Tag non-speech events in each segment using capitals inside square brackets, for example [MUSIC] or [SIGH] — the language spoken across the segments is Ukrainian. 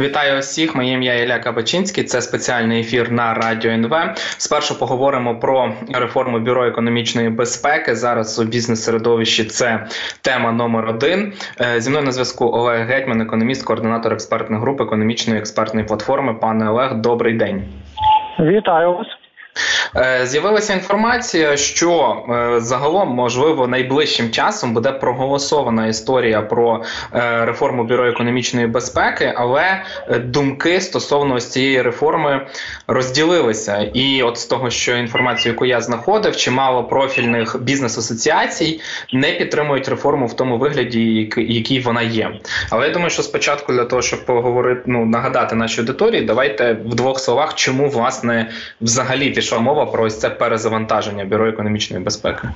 Вітаю всіх, моє ім'я Ілля Кабачинський. Це спеціальний ефір на радіо НВ. Спершу поговоримо про реформу бюро економічної безпеки. Зараз у бізнес-середовищі це тема номер один. Е, зі мною на зв'язку Олег Гетьман, економіст, координатор експертної групи економічної експертної платформи. Пане Олег, добрий день. Вітаю вас. Е, з'явилася інформація, що е, загалом, можливо, найближчим часом буде проголосована історія про е, реформу бюро економічної безпеки, але думки стосовно ось цієї реформи розділилися. І от з того, що інформацію, яку я знаходив, чимало профільних бізнес-асоціацій не підтримують реформу в тому вигляді, який вона є. Але я думаю, що спочатку для того, щоб поговорити, ну нагадати нашій аудиторії, давайте в двох словах, чому власне взагалі пішла мова про ось це перезавантаження бюро економічної безпеки?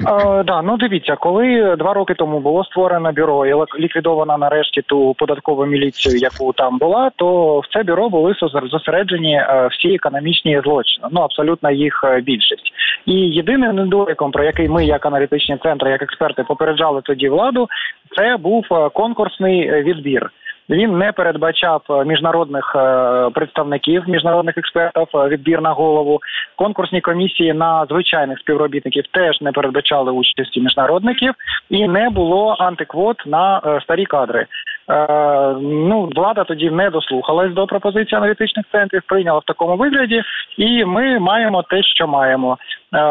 Е, да, ну дивіться, коли два роки тому було створено бюро і ліквідовано нарешті ту податкову міліцію, яку там була, то в це бюро були зосереджені е, всі економічні злочини. Ну абсолютно їх е, більшість. І єдиним недоліком, про який ми, як аналітичні центри, як експерти, попереджали тоді владу, це був е, конкурсний відбір. Він не передбачав е, міжнародних е, представників, міжнародних експертів, е, відбір на голову. Конкурсні комісії на звичайних співробітників теж не передбачали участі міжнародників, і не було антиквот на старі кадри. Ну, влада тоді не дослухалась до пропозиції аналітичних центрів, прийняла в такому вигляді, і ми маємо те, що маємо.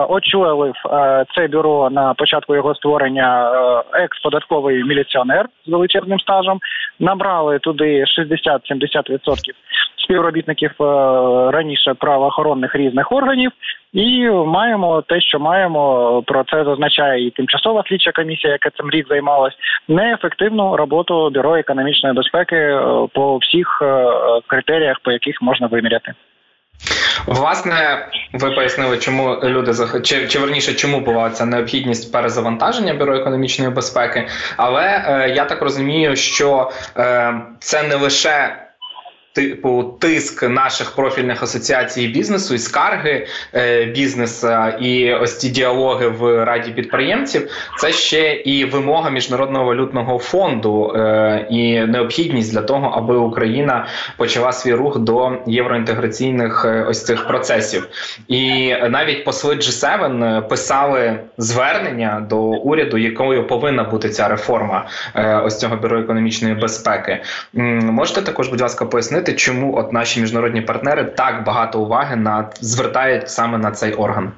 Очолив це бюро на початку його створення екс-податковий міліціонер з величезним стажем. Набрали туди 60-70% співробітників е, раніше правоохоронних різних органів, і маємо те, що маємо. Про це зазначає і тимчасова слідча комісія, яка цим рік займалась, неефективну роботу бюро економічної безпеки е, по всіх е, критеріях, по яких можна виміряти. Власне, ви пояснили, чому люди чи, чи верніше, чому була ця необхідність перезавантаження бюро економічної безпеки, але е, я так розумію, що е, це не лише типу тиск наших профільних асоціацій бізнесу і скарги е, бізнесу і ось ці діалоги в раді підприємців. Це ще і вимога міжнародного валютного фонду е, і необхідність для того, аби Україна почала свій рух до євроінтеграційних е, ось цих процесів. І навіть посли G7 писали звернення до уряду, якою повинна бути ця реформа е, ось цього бюро економічної безпеки. Можете також, будь ласка, пояснити пояснити, чому от наші міжнародні партнери так багато уваги на звертають саме на цей орган?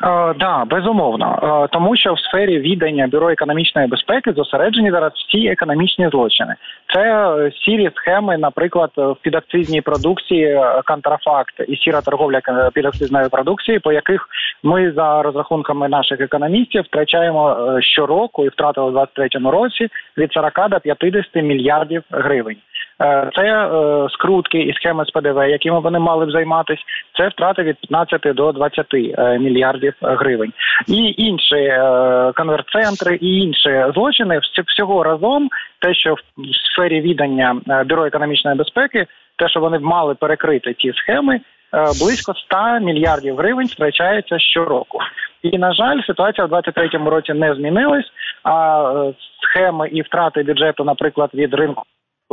Так, е, да, безумовно, е, тому що в сфері відання бюро економічної безпеки зосереджені зараз всі економічні злочини. Це е, сірі схеми, наприклад, в підакцизній продукції контрафакт і сіра торговля підакцизною продукцією, по яких ми за розрахунками наших економістів втрачаємо щороку і втратили в 2023 році від 40 до 50 мільярдів гривень. Е, це е, скрутки і схеми з ПДВ, якими вони мали б займатися. Це втрати від 15 до 20 е, мільярдів гривень, і інші конверт-центри, і інші злочини всього разом, те, що в сфері відання бюро економічної безпеки, те, що вони мали перекрити ці схеми. Близько 100 мільярдів гривень втрачається щороку, і на жаль, ситуація в 2023 році не змінилась. А схеми і втрати бюджету, наприклад, від ринку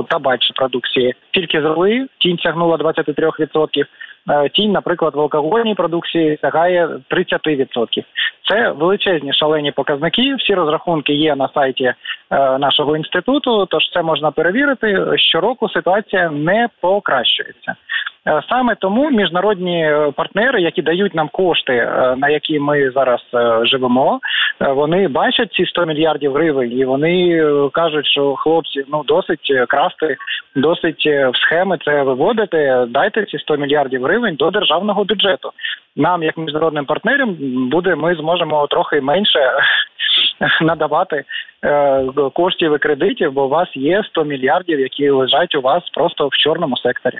табачної продукції тільки зросли, тінь сягнула 23%, е, Тінь, наприклад, в алкогольній продукції сягає 30%. Це величезні шалені показники. Всі розрахунки є на сайті е, нашого інституту. Тож це можна перевірити. Щороку ситуація не покращується. Е, саме тому міжнародні е, партнери, які дають нам кошти, е, на які ми зараз живемо, вони бачать ці 100 мільярдів гривень, і вони кажуть, що хлопці ну досить красти, досить в схеми це виводити. Дайте ці 100 мільярдів гривень до державного бюджету. Нам, як міжнародним партнерам, буде ми зможемо трохи менше. [LAUGHS] Надавати е, коштів і кредитів, бо у вас є 100 мільярдів, які лежать у вас просто в чорному секторі.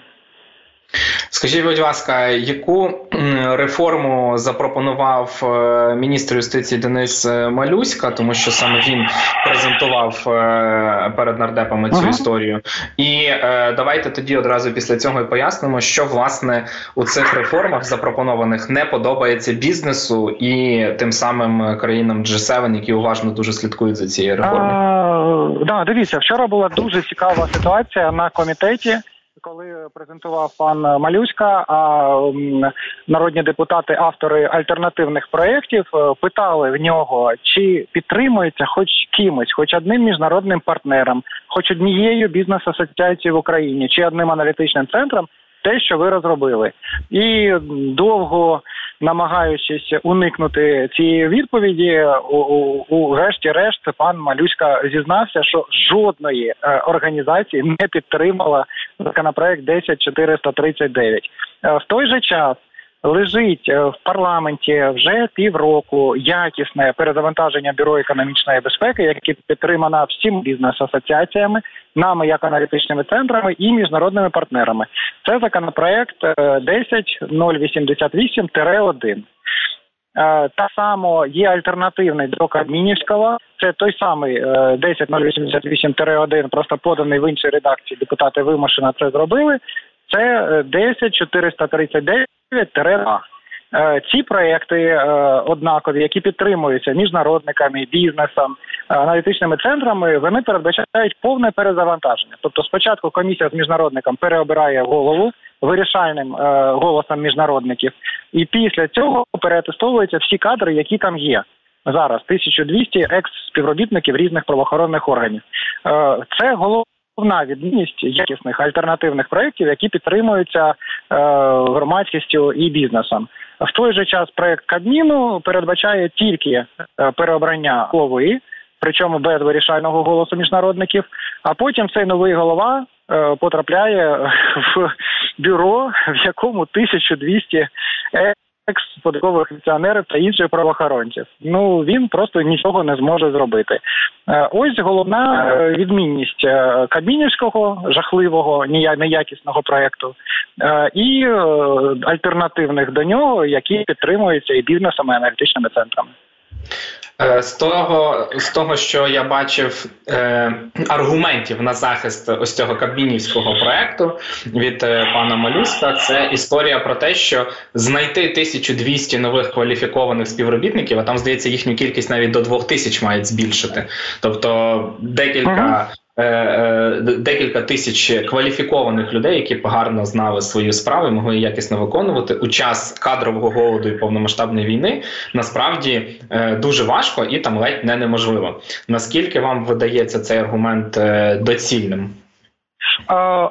Скажіть, будь ласка, яку реформу запропонував е, міністр юстиції Денис е, Малюська, тому що саме він презентував е, перед нардепами цю ага. історію? І давайте тоді одразу після цього і пояснимо, що власне у цих реформах запропонованих не подобається бізнесу і тим самим країнам G7, які уважно дуже слідкують за цією реформою. Да, дивіться, вчора була дуже цікава ситуація на комітеті коли презентував пан Малюська, а народні депутати, автори альтернативних проєктів, е, питали в нього, чи підтримується хоч кимось, хоч одним міжнародним партнером, хоч однією бізнес-асоціацією в Україні, чи одним аналітичним центром, те, що ви розробили, і довго намагаючись уникнути цієї відповіді, у, у, у решті-решт пан Малюська зізнався, що жодної е, організації не підтримала законопроект 10439. Е, в той же час лежить е, в парламенті вже півроку якісне перезавантаження бюро економічної безпеки, яке підтримано всіма бізнес-асоціаціями, нами як аналітичними центрами і міжнародними партнерами. Це законопроект 10088-1. Е, е, та само є альтернативний до Кабмінівського. Це той самий 10088-1, просто поданий в іншій редакції. Депутати вимушено це зробили. Це 10439 9 е, ці проекти е, однакові, які підтримуються міжнародниками, бізнесом, е, аналітичними центрами, вони передбачають повне перезавантаження. Тобто, спочатку комісія з міжнародником переобирає голову вирішальним голосом міжнародників, і після цього переатестовуються всі кадри, які там є. Зараз 1200 екс-співробітників різних правоохоронних органів. Це голова Головна відмінність якісних альтернативних проєктів, які підтримуються е, громадськістю і бізнесом. В той же час проєкт Кабміну передбачає тільки е, переобрання голови, причому без вирішального голосу міжнародників. А потім цей новий голова е, потрапляє [LAUGHS] в бюро, в якому 1200 екс-податкових акціонерів та інших правоохоронців. Ну він просто нічого не зможе зробити. Е, ось головна е, відмінність е, кабінівського жахливого неякісного проекту і альтернативних до нього, які підтримуються і бізнесами і аналітичними центрами. Е, з того, з того, що я бачив е, аргументів на захист ось цього кабмінівського проекту від е, пана Малюска, це історія про те, що знайти 1200 нових кваліфікованих співробітників, а там здається їхню кількість навіть до 2000 мають збільшити. Тобто декілька декілька тисяч кваліфікованих людей, які гарно знали свою справу і могли якісно виконувати у час кадрового голоду і повномасштабної війни, насправді е, дуже важко і там ледь не неможливо. Наскільки вам видається цей аргумент доцільним?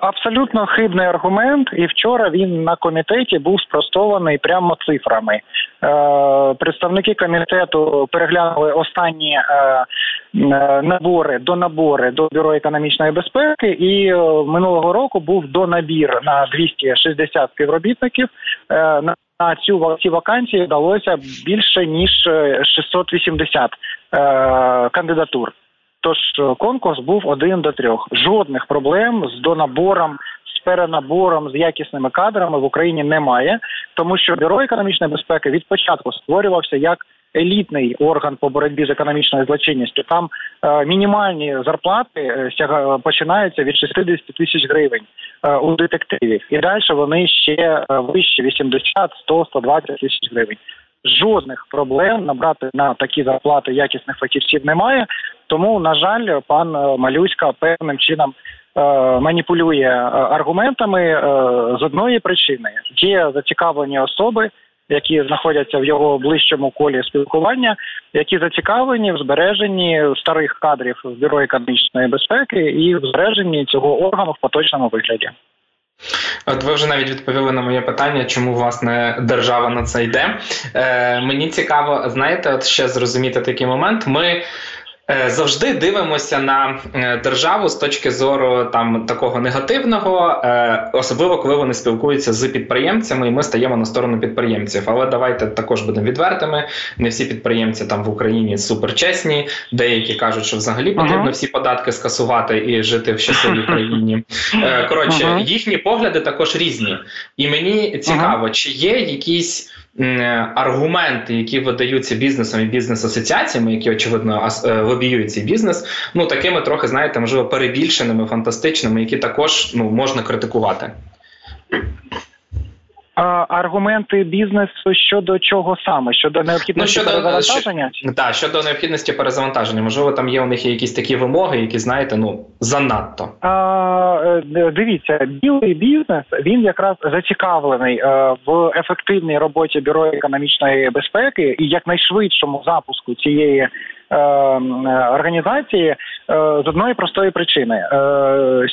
Абсолютно хибний аргумент, і вчора він на комітеті був спростований прямо цифрами. Представники комітету переглянули останні набори до набори до бюро економічної безпеки, і минулого року був донабір на 260 співробітників. На цю ці вакансії вдалося більше ніж 680 кандидатур. Тож е, конкурс був один до трьох. Жодних проблем з донабором, перенабором, з якісними кадрами в Україні немає, тому що бюро економічної безпеки від початку створювався як елітний орган по боротьбі з економічною злочинністю. Там е, мінімальні зарплати е, починаються від 60 тисяч гривень е, у детективів, і далі вони ще е, вище 80, 100, 120 тисяч гривень жодних проблем набрати на такі зарплати якісних фахівців немає. Тому, на жаль, пан е, Малюська певним чином е, маніпулює е, аргументами з одної причини: є зацікавлені особи. Які знаходяться в його ближчому колі спілкування, які зацікавлені в збереженні старих кадрів в бюро економічної безпеки і в збереженні цього органу в поточному вигляді. От ви вже навіть відповіли на моє питання, чому власне держава на це йде. Е, Мені цікаво, знаєте, от ще зрозуміти такий момент. Ми завжди дивимося на е, державу з точки зору там такого негативного, е, особливо коли вони спілкуються з підприємцями, і ми стаємо на сторону підприємців. Але давайте також будемо відвертими. Не всі підприємці там в Україні суперчесні, деякі кажуть, що взагалі потрібно uh-huh. всі податки скасувати і жити в щасливій [LAUGHS] країні. Коротше, uh-huh. їхні погляди також різні, і мені цікаво, uh-huh. чи є якісь. Аргументи, які видаються бізнесом і бізнес-асоціаціями, які очевидно е, лобіюють цей бізнес, ну такими трохи знаєте, можливо, перебільшеними, фантастичними, які також ну можна критикувати аргументи бізнесу щодо чого саме? Щодо необхідності ну, щодо, перезавантаження? Що, так, щодо необхідності перезавантаження. Можливо, там є у них якісь такі вимоги, які знаєте, ну занадто. А, е, Дивіться, білий бізнес він якраз зацікавлений а, е, в ефективній роботі бюро економічної безпеки і якнайшвидшому запуску цієї. Е, організації з одної простої причини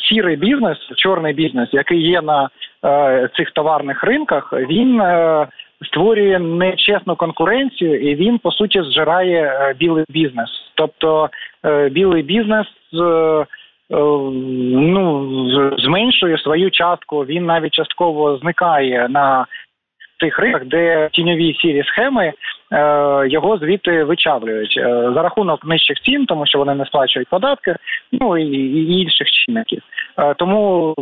сірий бізнес, чорний бізнес, який є на цих товарних ринках, він е, створює нечесну конкуренцію і він по суті зжирає е, білий бізнес. Тобто білий бізнес ну зменшує свою частку. Він навіть частково зникає на тих ринках, де тіньові сірі схеми його звідти вичавлюють за рахунок нижчих цін, тому що вони не сплачують податки, ну і, інших чинників. Тому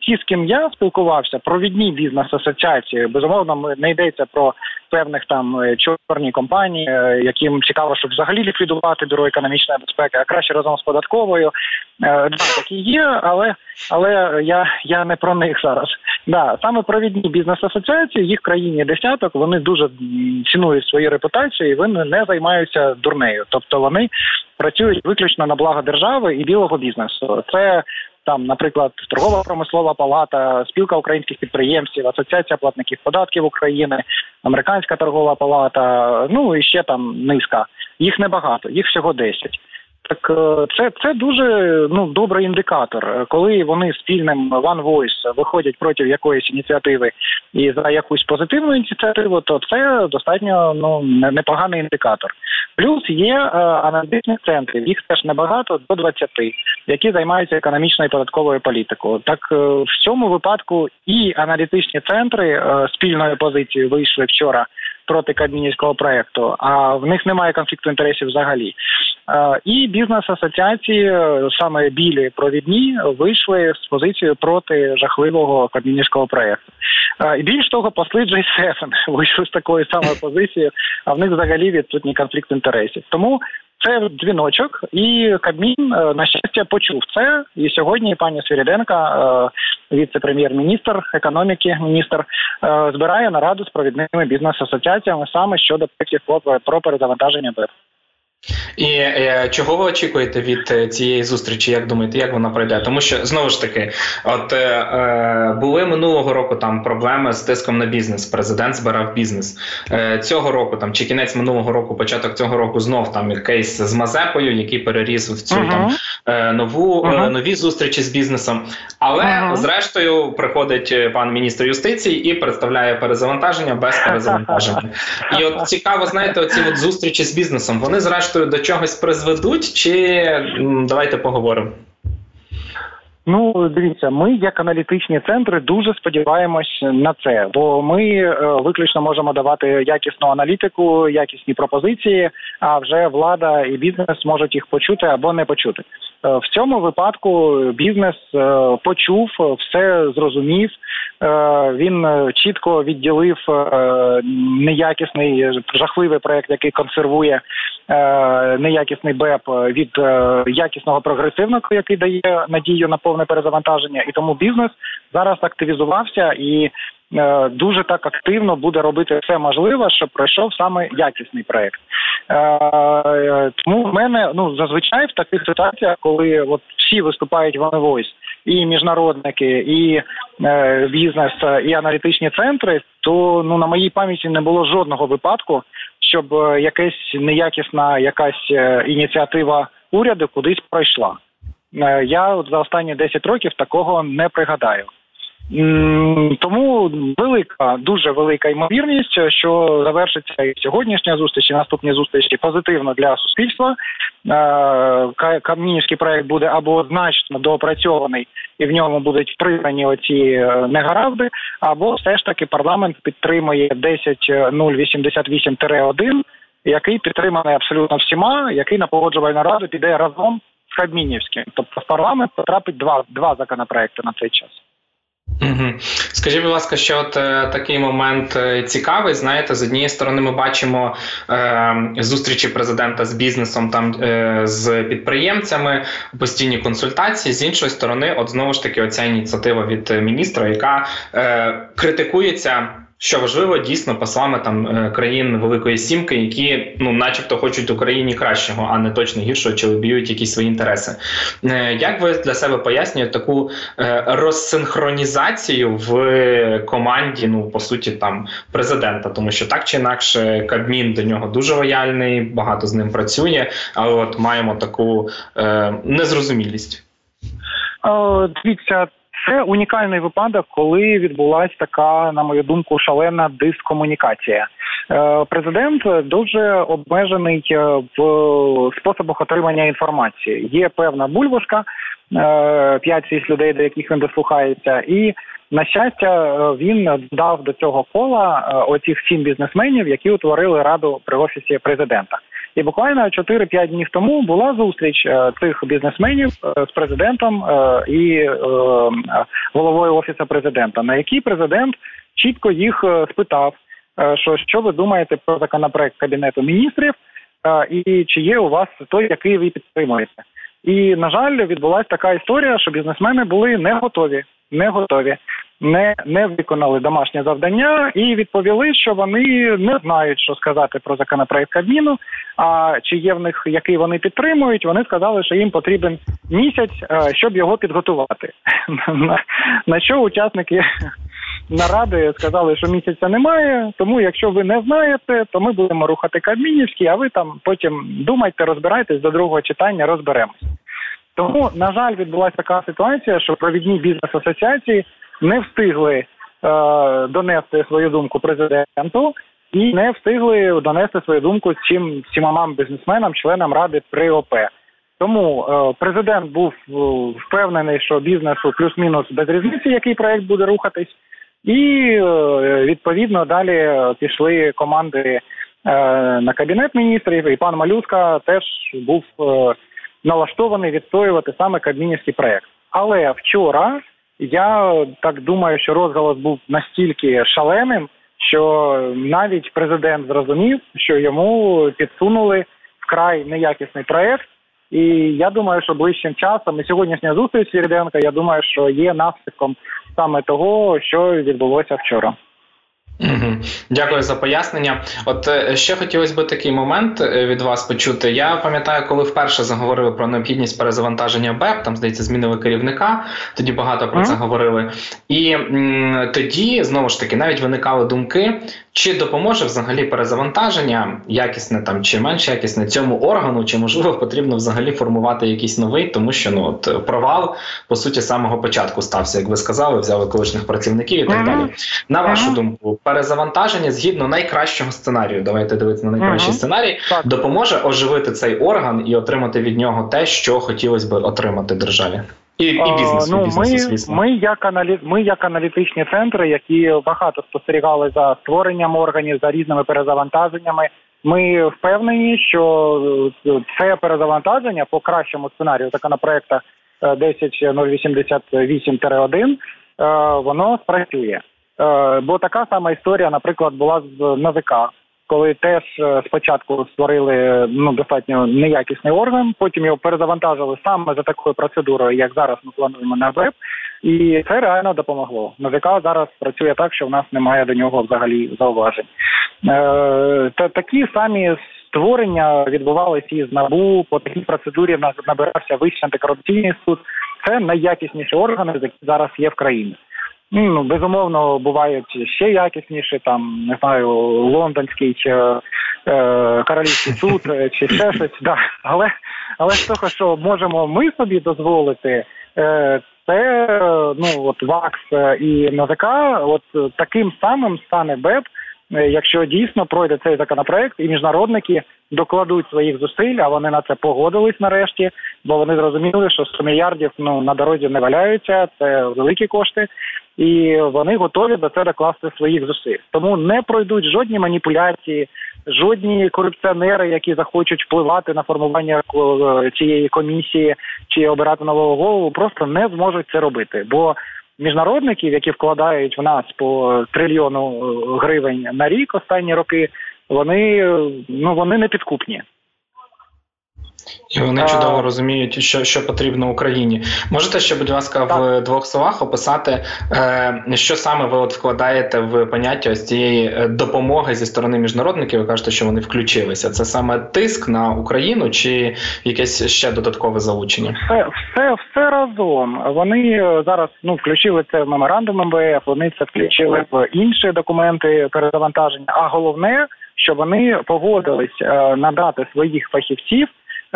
ті, з ким я спілкувався, провідні бізнес-асоціації, безумовно, не йдеться про певних там е, чорні компанії, е, яким цікаво, щоб взагалі ліквідувати бюро економічної безпеки, а краще разом з податковою. Е, да, такі є, але але я я не про них зараз. Да, саме провідні бізнес-асоціації, їх країні десяток, вони дуже цінують свою репутацію і вони не займаються дурнею. Тобто вони працюють виключно на благо держави і білого бізнесу. Це там, наприклад, торгова промислова палата, спілка українських підприємців, асоціація платників податків України, американська торгова палата. Ну і ще там низка. Їх небагато, їх всього 10. Так е, це це дуже ну добрий індикатор. Коли вони спільним One Voice виходять проти якоїсь ініціативи і за якусь позитивну ініціативу, то це достатньо ну непоганий індикатор. Плюс є е, аналітичні центри, їх теж небагато до 20, які займаються економічною і податковою політикою. Так е, в цьому випадку і аналітичні центри е, спільною позицією вийшли вчора проти кабмінівського проекту, а в них немає конфлікту інтересів взагалі. І бізнес-асоціації, саме білі провідні, вийшли з позицією проти жахливого кабмінівського проекту. І більш того, посли J7 [LAUGHS] вийшли з такою самою позицією, а в них взагалі відсутній конфлікт інтересів. Тому це дзвіночок, і Кабмін е, на щастя почув це. І сьогодні пані Свіріденка, е, віце-прем'єр-міністр економіки, міністр, е, збирає нараду з провідними бізнес-асоціаціями саме щодо проєктів про перезавантаження БЕП. І е, чого ви очікуєте від е, цієї зустрічі? Як думаєте, як вона пройде? Тому що знову ж таки, от е, е, були минулого року там проблеми з тиском на бізнес. Президент збирав бізнес Е, цього року, там чи кінець минулого року, початок цього року, знов там кейс з Мазепою, який переріс в цю uh-huh. там е, нову uh-huh. нові зустрічі з бізнесом. Але uh-huh. зрештою приходить пан міністр юстиції і представляє перезавантаження без [LAUGHS] перезавантаження. І от цікаво, знаєте, оці от зустрічі з бізнесом. Вони зрештою зрештою до чогось призведуть, чи давайте поговоримо. Ну, дивіться, ми, як аналітичні центри, дуже сподіваємось на це, бо ми е, виключно можемо давати якісну аналітику, якісні пропозиції. А вже влада і бізнес можуть їх почути або не почути. Е, в цьому випадку бізнес е, почув, все зрозумів. Він чітко відділив неякісний жахливий проект, який консервує неякісний БЕП від якісного прогресивного, який дає надію на повне перезавантаження. І тому бізнес зараз активізувався і Е, дуже так активно буде робити все можливе, щоб пройшов саме якісний проект. Е, тому в мене ну зазвичай в таких ситуаціях, коли от всі виступають в Voice, і міжнародники, і е, бізнес, і аналітичні центри, то ну на моїй пам'яті не було жодного випадку, щоб якась неякісна якась ініціатива уряду кудись пройшла. Я от за останні 10 років такого не пригадаю. Тому велика, дуже велика ймовірність, що завершиться і сьогоднішня зустріч, і наступні зустрічі позитивно для суспільства. Е, Камінівський проект буде або значно доопрацьований, і в ньому будуть признані оці е, негаразди, або все ж таки парламент підтримує 10.088-1, який підтриманий абсолютно всіма, який на погоджувальну раду піде разом з Кабмінівським. Тобто в парламент потрапить два два законопроекти на цей час. Скажіть, будь ласка, що от е, такий момент е, цікавий. Знаєте, з однієї сторони, ми бачимо е, зустрічі президента з бізнесом, там е, з підприємцями, постійні консультації. З іншої сторони, от знову ж таки, оця ініціатива від міністра, яка е, критикується. Що важливо, дійсно послами там е, країн Великої Сімки, які ну, начебто, хочуть Україні кращого, а не точно гіршого, чи лобіюють якісь свої інтереси. Е, як ви для себе пояснюєте таку е, розсинхронізацію в команді? Ну по суті, там президента, тому що так чи інакше Кабмін до нього дуже лояльний, багато з ним працює, але от маємо таку е, незрозумілість. Дивіться, це унікальний випадок, коли відбулася така, на мою думку, шалена дискомунікація. Е, президент дуже обмежений е, в способах отримання інформації. Є певна бульбашка, 5-6 е, людей, до яких він дослухається, і на щастя, він дав до цього кола оцих сім бізнесменів, які утворили раду при офісі президента. І буквально 4-5 днів тому була зустріч е, цих бізнесменів е, з президентом е, і головою офісу президента, на якій президент чітко їх спитав, що що ви думаєте про законопроект кабінету міністрів, і чи є у вас той, який ви підтримуєте. І на жаль, відбулася така історія, що бізнесмени були не готові, не готові не не виконали домашнє завдання і відповіли, що вони не знають, що сказати про законопроект Кабміну. А чи є в них який вони підтримують? Вони сказали, що їм потрібен місяць, е, щоб його підготувати. [LAUGHS] На що учасники наради сказали, що місяця немає. Тому, якщо ви не знаєте, то ми будемо рухати Кабмінівський, а ви там потім думайте, розбирайтесь до другого читання, розберемось. Тому, на жаль, відбулася така ситуація, що провідні бізнес-асоціації не встигли е, донести свою думку президенту і не встигли донести свою думку цим сімамам бізнесменам, членам ради при ОП. Тому е, президент був е, впевнений, що бізнесу плюс-мінус без різниці, який проект буде рухатись, і е, відповідно далі пішли команди е, на кабінет міністрів. І пан Малюска теж був е, налаштований відстоювати саме кабмінівський проект. Але вчора я так думаю, що розголос був настільки шаленим, що навіть президент зрозумів, що йому підсунули вкрай неякісний проект. І я думаю, що ближчим часом і сьогоднішня зустріч Свіріденка, я думаю, що є наслідком саме того, що відбулося вчора. Угу. Дякую за пояснення. От е, ще хотілося би такий момент е, від вас почути. Я пам'ятаю, коли вперше заговорили про необхідність перезавантаження БЕП, там здається, змінили керівника. Тоді багато про це говорили. І м, тоді знову ж таки навіть виникали думки, чи допоможе взагалі перезавантаження, якісне там чи менш якісне цьому органу, чи можливо потрібно взагалі формувати якийсь новий, тому що ну от провал по суті з самого початку стався, як ви сказали, взяли колишніх працівників і так далі. На вашу думку перезавантаження згідно найкращого сценарію. Давайте дивитися на найкращий uh-huh. сценарій, так. допоможе оживити цей орган і отримати від нього те, що хотілося б отримати державі. І і бізнес, ну, бізнесу, ми, звісно. Ми як аналі... ми як аналітичні центри, які багато спостерігали за створенням органів, за різними перезавантаженнями. Ми впевнені, що е, це перезавантаження по кращому сценарію законопроекта 10.088-1, е, воно спрацює. Е, бо така сама історія, наприклад, була з НАЗК, коли теж е, спочатку створили ну достатньо неякісний орган, потім його перезавантажили саме за такою процедурою, як зараз ми плануємо на веб, і це реально допомогло. НАЗК зараз працює так, що в нас немає до нього взагалі зауважень. Е, та такі самі. Створення відбувалися і з набу по такій процедурі набирався вищий антикорупційний суд. Це найякісніші органи, які зараз є в країні. Ну, безумовно, бувають ще якісніші, там не знаю, лондонський чи е, королівський суд е, чи ще [LAUGHS] щось. Да. Але але з того, що можемо ми собі дозволити, е, це ну от ВАКС і НАЗК, от таким самим стане БЕП, якщо дійсно пройде цей законопроект, і міжнародники докладуть своїх зусиль, а вони на це погодились нарешті, бо вони зрозуміли, що 100 мільярдів ну на дорозі не валяються, це великі кошти, і вони готові до це докласти своїх зусиль. Тому не пройдуть жодні маніпуляції, жодні корупціонери, які захочуть впливати на формування е, цієї комісії чи обирати нового голову, просто не зможуть це робити. Бо міжнародників, які вкладають в нас по трильйону е, гривень на рік останні роки, вони ну вони не підкупні. І вони чудово розуміють, що що потрібно Україні. Можете ще, будь ласка, так. в двох словах описати, е, що саме ви от вкладаєте в поняття ось цієї е, допомоги зі сторони міжнародників? Ви кажете, що вони включилися. Це саме тиск на Україну чи якесь ще додаткове залучення? Все все, все разом. Вони е, зараз ну включили це в меморандум МВФ, Вони це включили в інші документи перезавантаження. А головне, що вони погодились е, надати своїх фахівців.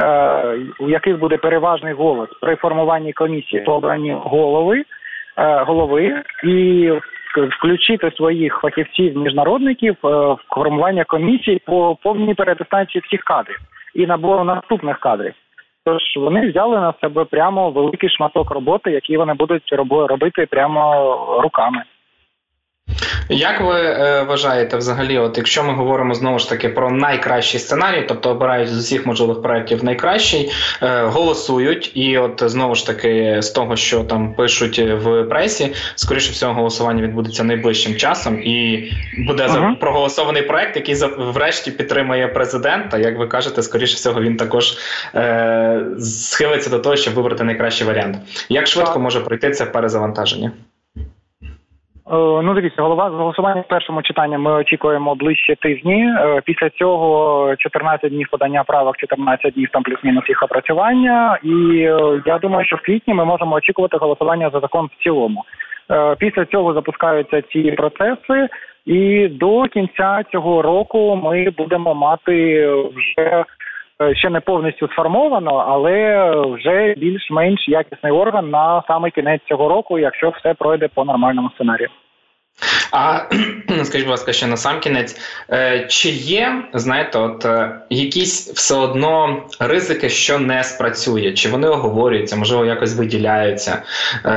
Е, у яких буде переважний голос при формуванні комісії по обранні голови е, голови і включити своїх фахівців міжнародників е, в формування комісії по повній переатестації всіх кадрів і набору наступних кадрів. Тож вони взяли на себе прямо великий шматок роботи, який вони будуть робити прямо руками. Як ви е, вважаєте, взагалі, от якщо ми говоримо знову ж таки про найкращий сценарій, тобто обирають з усіх можливих проєктів найкращий, е, голосують, і от знову ж таки з того, що там пишуть в пресі, скоріше всього, голосування відбудеться найближчим часом, і буде uh-huh. проголосований проект, який врешті підтримує президента. Як ви кажете, скоріше всього, він також е, схилиться до того, щоб вибрати найкращий варіант. Як швидко може пройти це перезавантаження? Е, ну, дивіться, голова голосування в першому читанні ми очікуємо ближче тижні. Е, після цього 14 днів подання правок, 14 днів там плюс-мінус їх опрацювання. І е, я думаю, що в квітні ми можемо очікувати голосування за закон в цілому. Після цього запускаються ці процеси, і до кінця цього року ми будемо мати вже. Ще не повністю сформовано, але вже більш-менш якісний орган на саме кінець цього року, якщо все пройде по нормальному сценарію. А [CLEARS THROAT] скажіть, будь ласка, ще на сам кінець, е, чи є, знаєте, от е, якісь все одно ризики, що не спрацює, чи вони оговорюються, можливо, якось виділяються, е,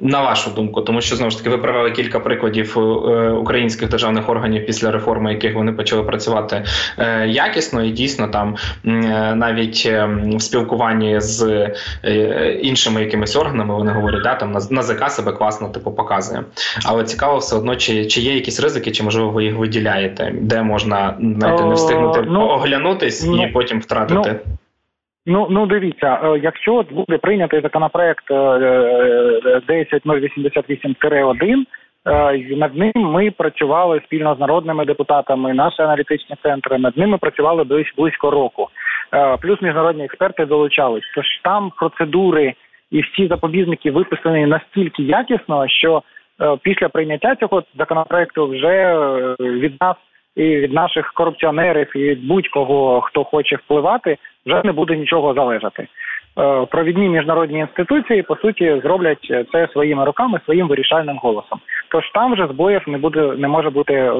на вашу думку, тому що знову ж таки ви привели кілька прикладів українських державних органів після реформи, яких вони почали працювати якісно. І дійсно там навіть в спілкуванні з іншими якимись органами вони говорять, да, там НАЗК себе класно типу показує. Але цікаво все одно, чи чи є якісь ризики, чи можливо ви їх виділяєте, де можна навіть не встигнути ну, оглянутись ну, і потім втратити. Ну, Ну ну дивіться, е, якщо буде прийнятий законопроект 10088-1, е, е, над ним ми працювали спільно з народними депутатами, наші аналітичні центри. Над ними працювали близько року. Плюс міжнародні експерти долучались. Тож там процедури і всі запобіжники виписані настільки якісно, що Е, після прийняття цього законопроекту вже е, від нас і від наших корупціонерів, і від будь-кого хто хоче впливати, вже не буде нічого залежати. Е, провідні міжнародні інституції по суті зроблять це своїми руками, своїм вирішальним голосом. Тож там вже збоїв не буде, не може бути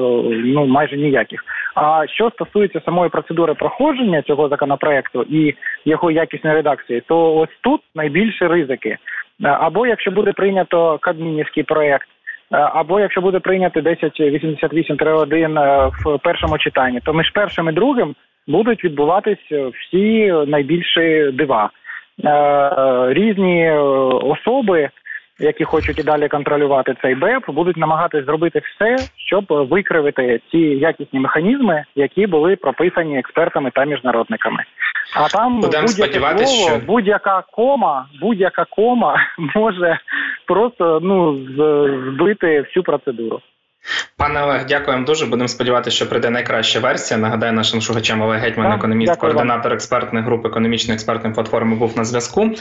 ну майже ніяких. А що стосується самої процедури проходження цього законопроекту і його якісної редакції, то ось тут найбільші ризики. Або якщо буде прийнято Кабмінівський проект, або якщо буде прийнято 1088-1 е, в першому читанні, то між першим і другим будуть відбуватись всі найбільші дива. Е, різні особи які хочуть і далі контролювати цей БЕП, будуть намагатись зробити все, щоб викривити ці якісні механізми, які були прописані експертами та міжнародниками. А там будь-яке слово, що... будь-яка кома, будь-яка кома [LAUGHS] може просто ну збити всю процедуру. Пане Олег, дякуємо дуже. Будемо сподіватися, що прийде найкраща версія. Нагадаю нашим слухачам Олег Гетьман, економіст, координатор експертних груп економічної експертної платформи, був на зв'язку.